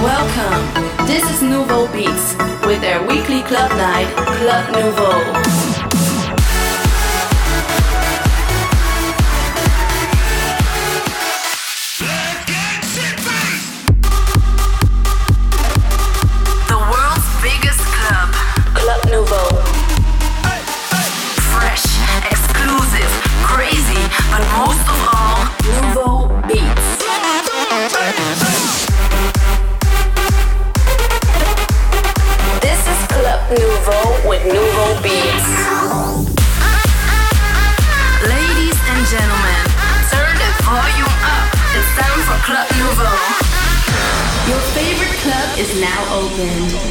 Welcome. This is Nouveau Beats with their weekly club night, Club Nouveau. weekend.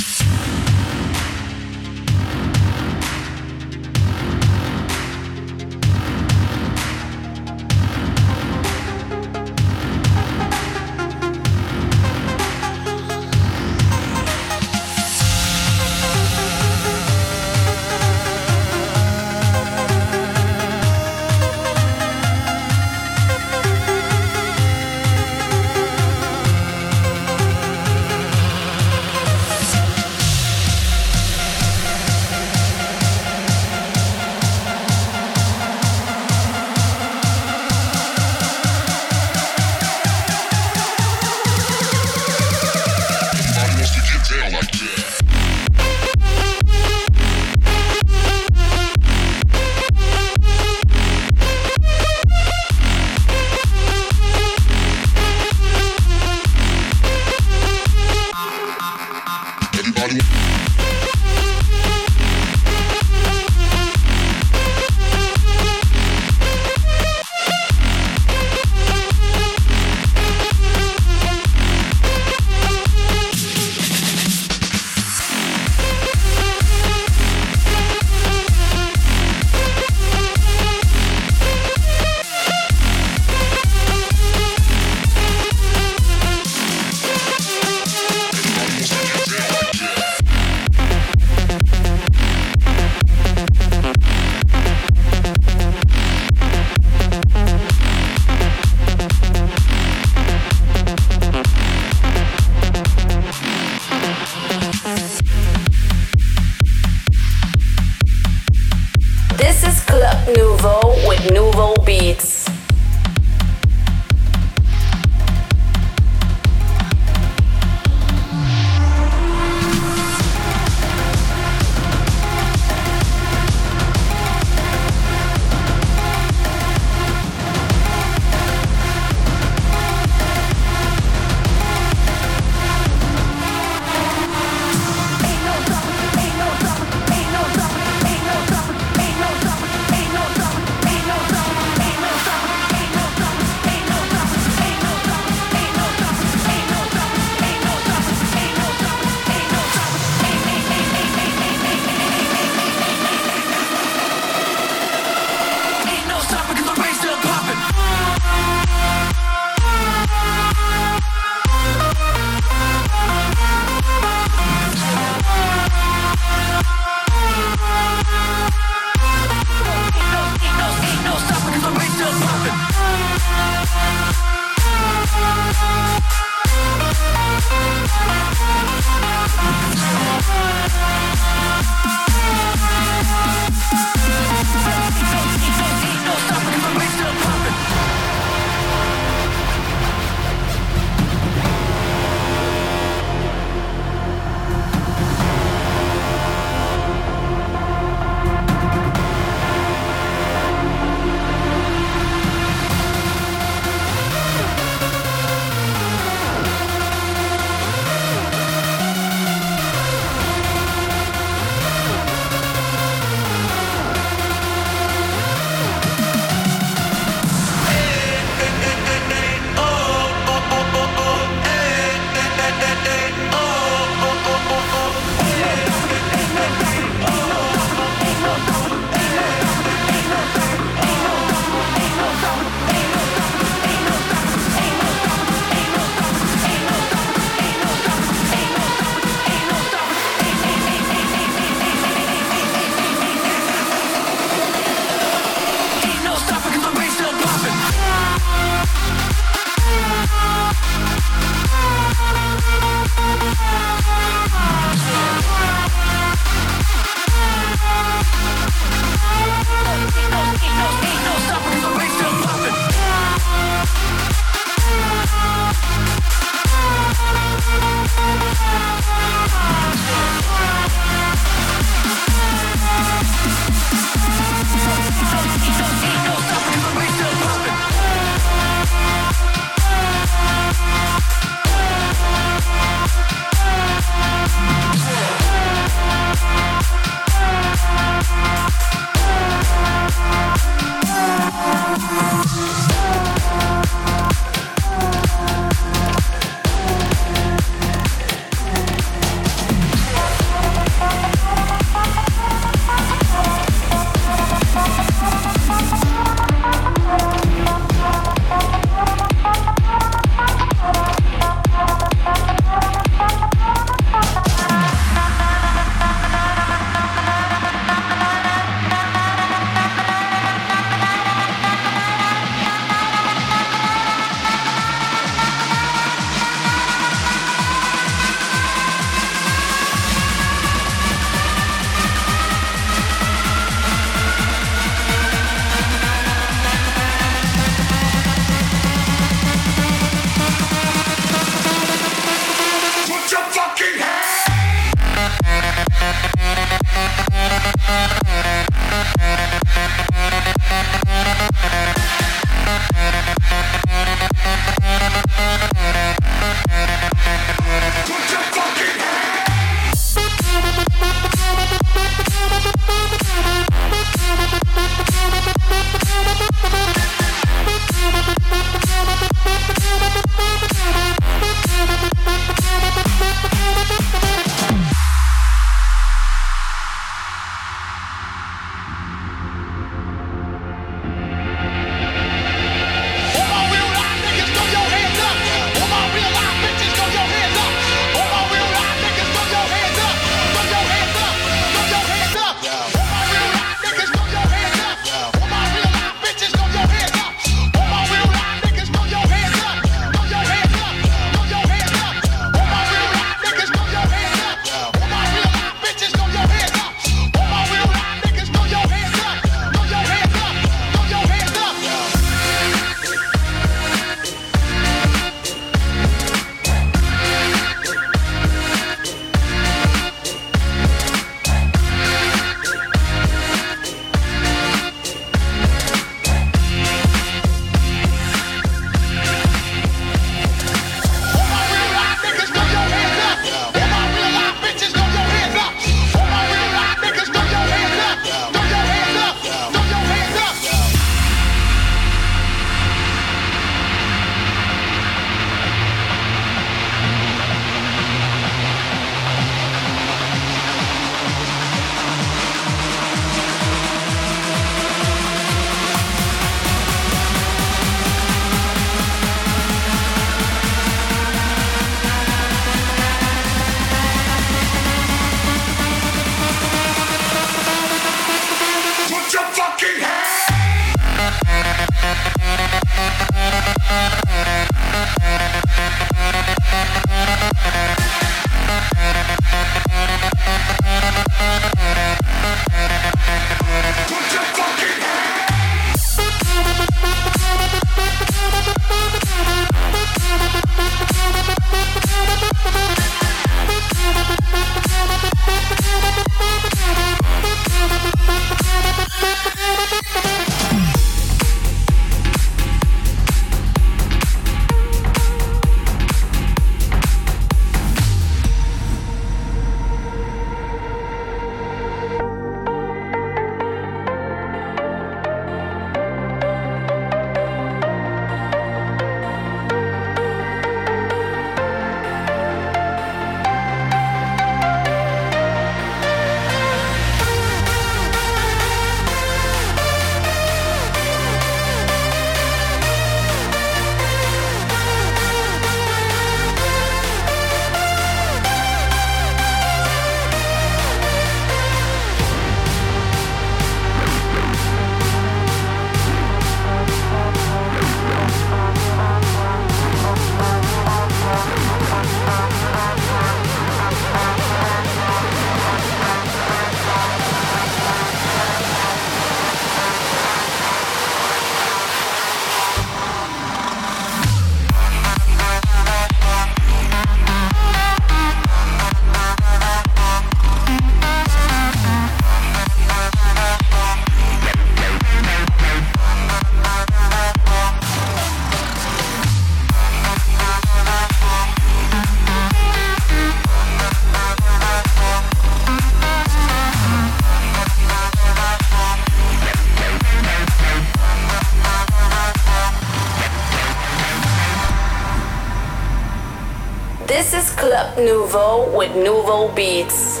With Nouveau Beats.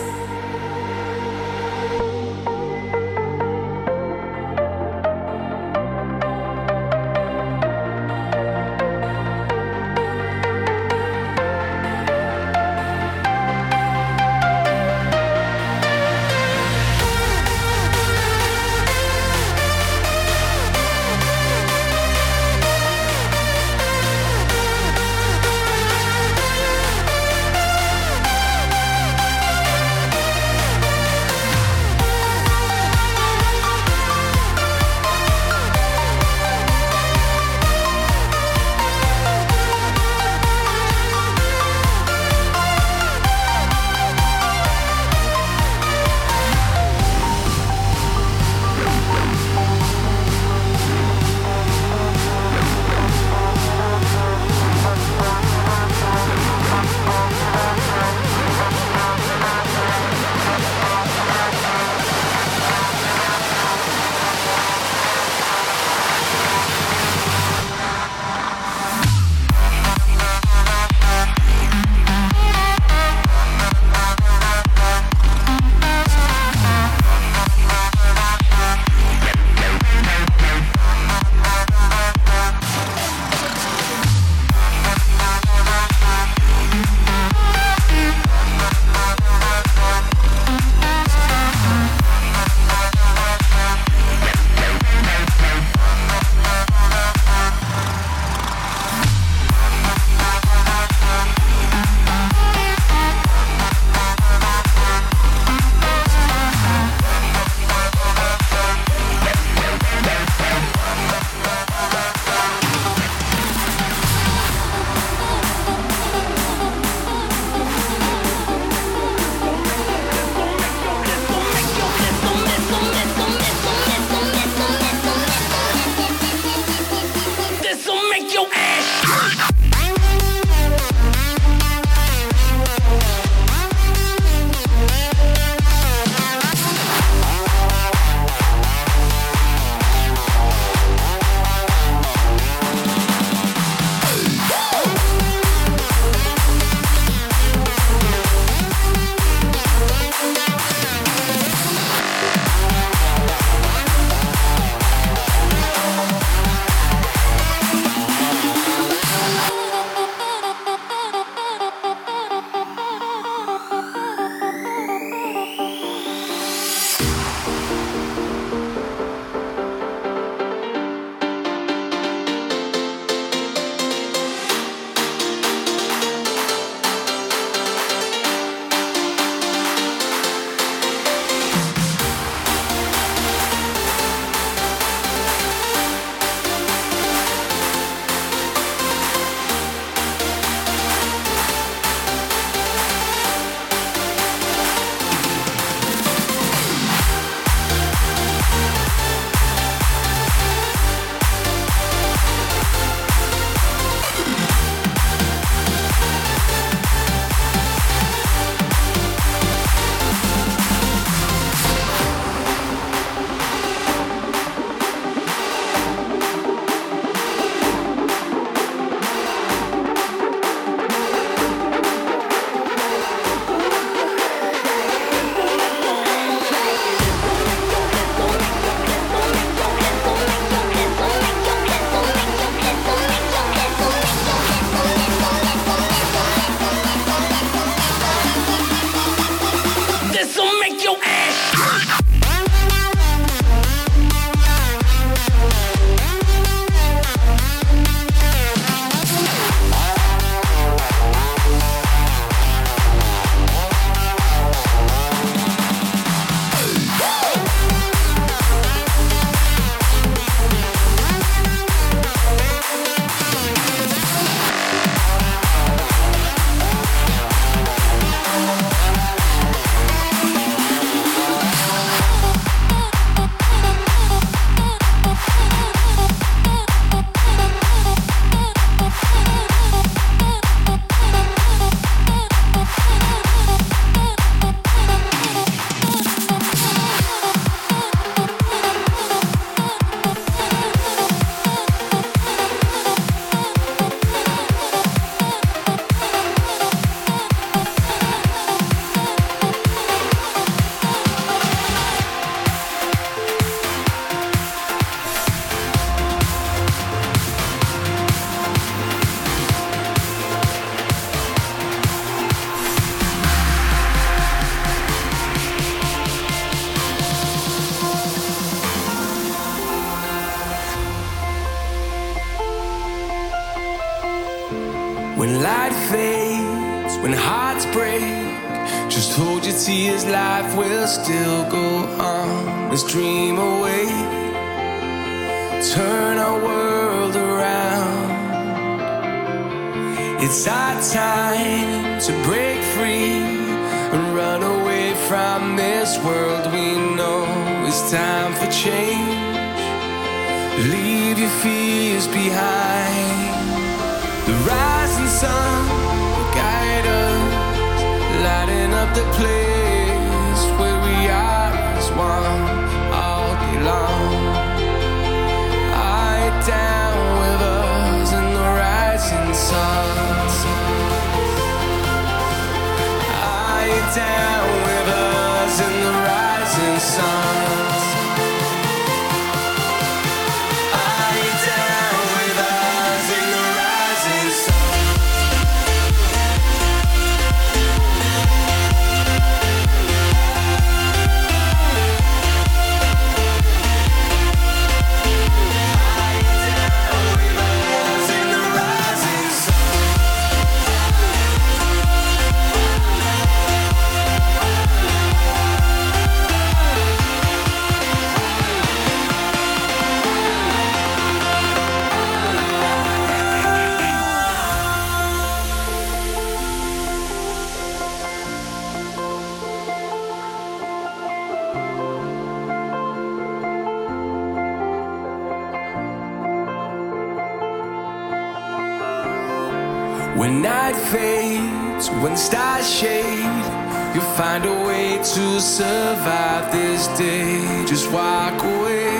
day, just walk away.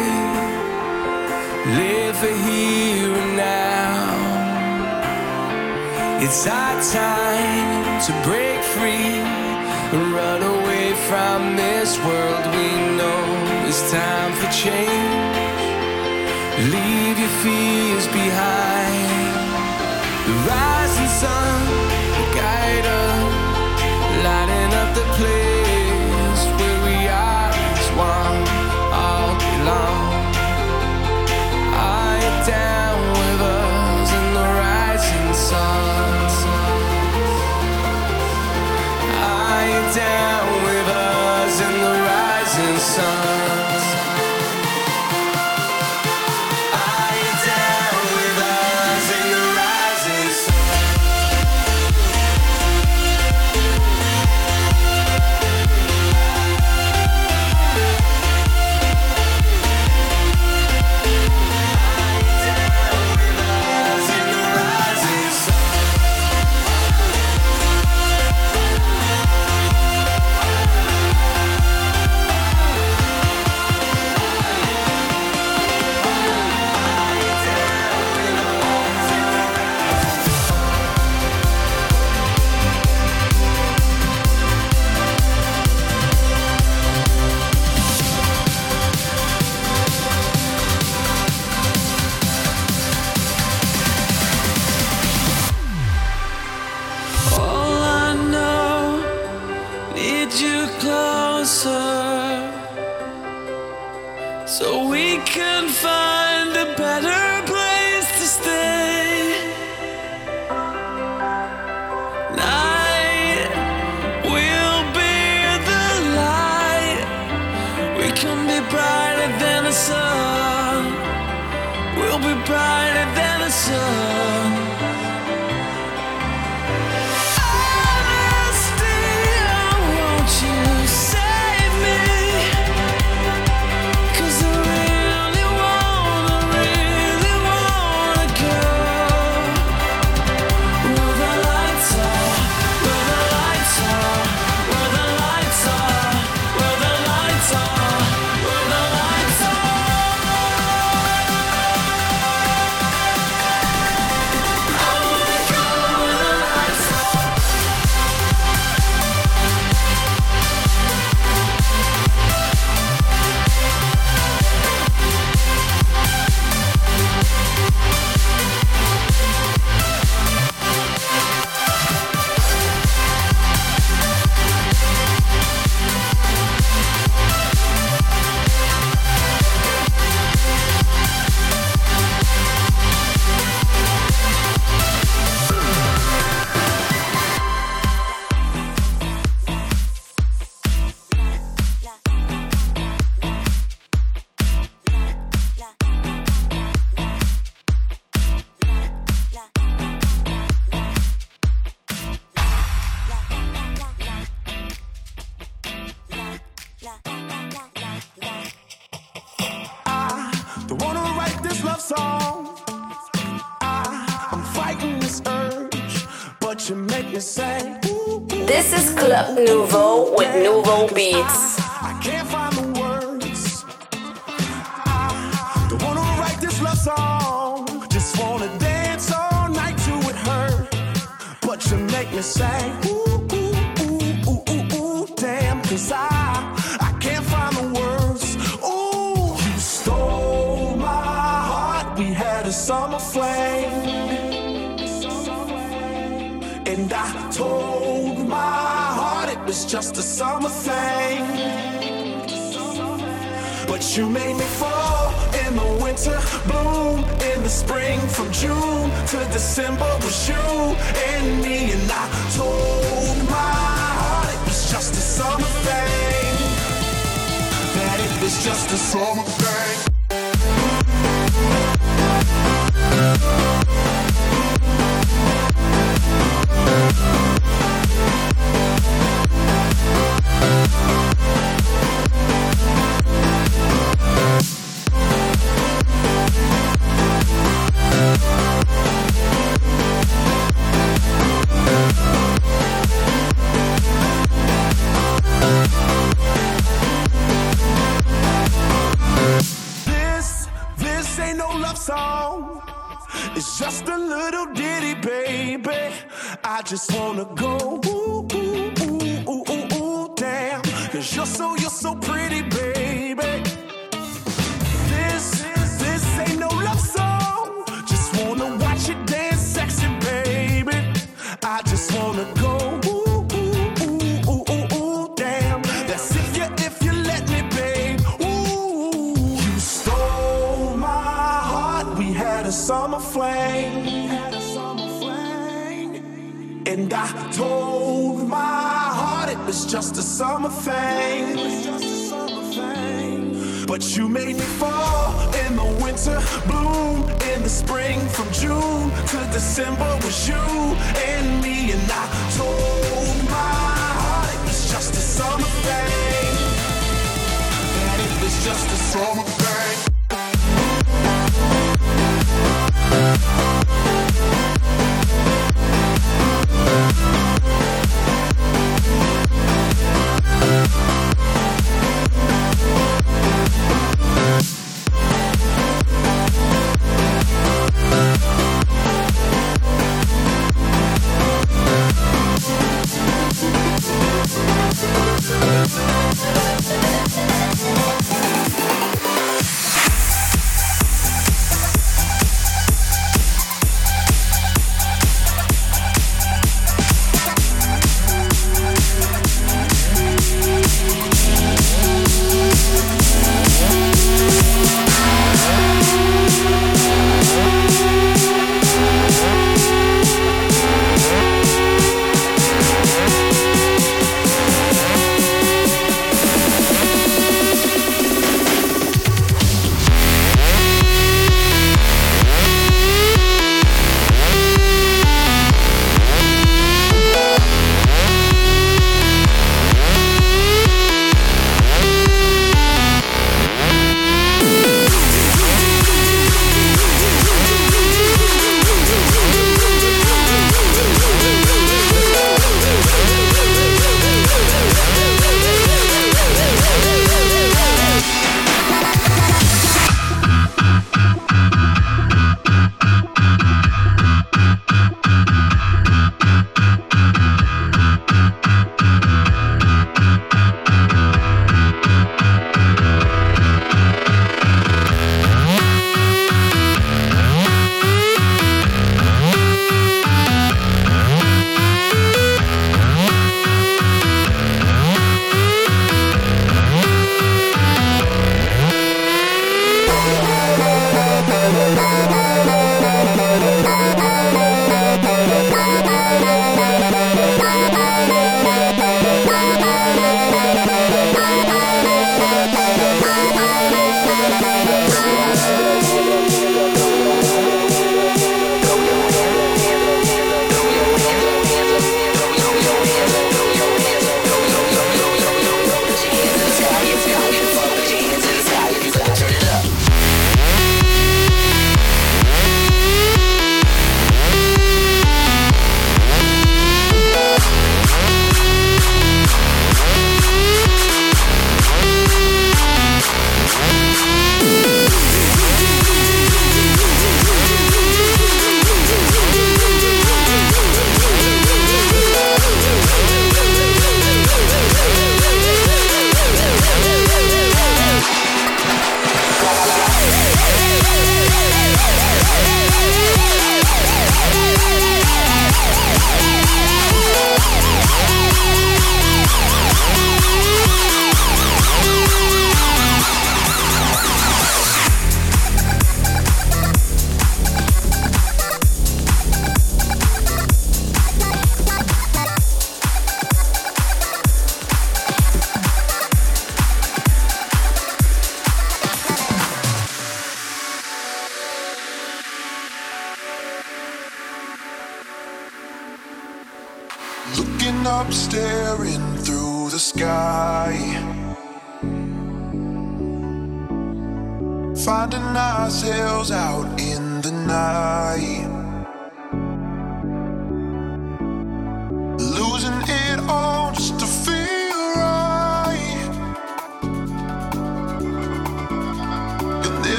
Live for here and now. It's our time to break free and run away from this world we know. It's time for change. Leave your fears behind. The rising sun will guide us, lighting up the place.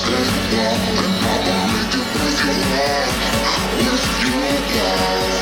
stand up and I will make it your life, with your.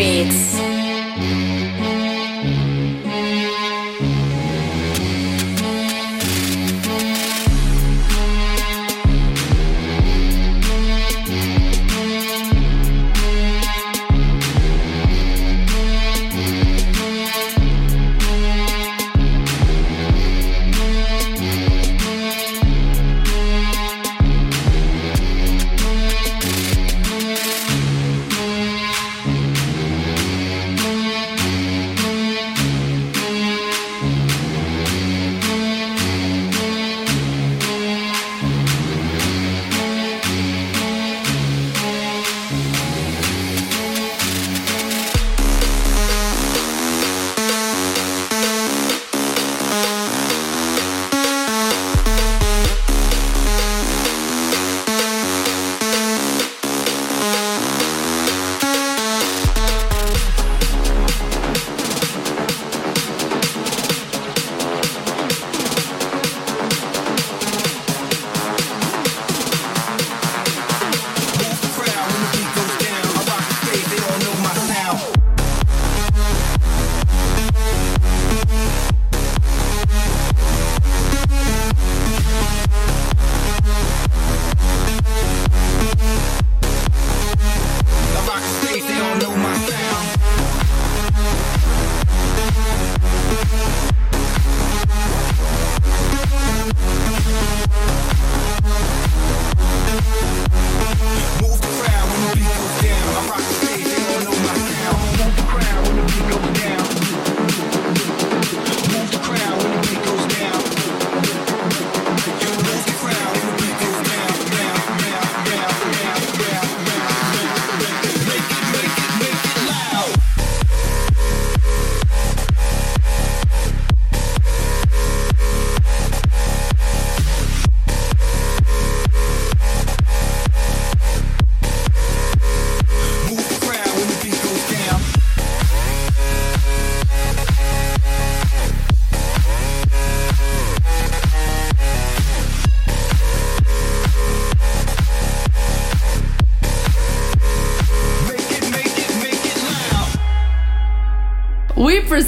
beats.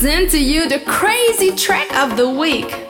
Present to you the crazy track of the week.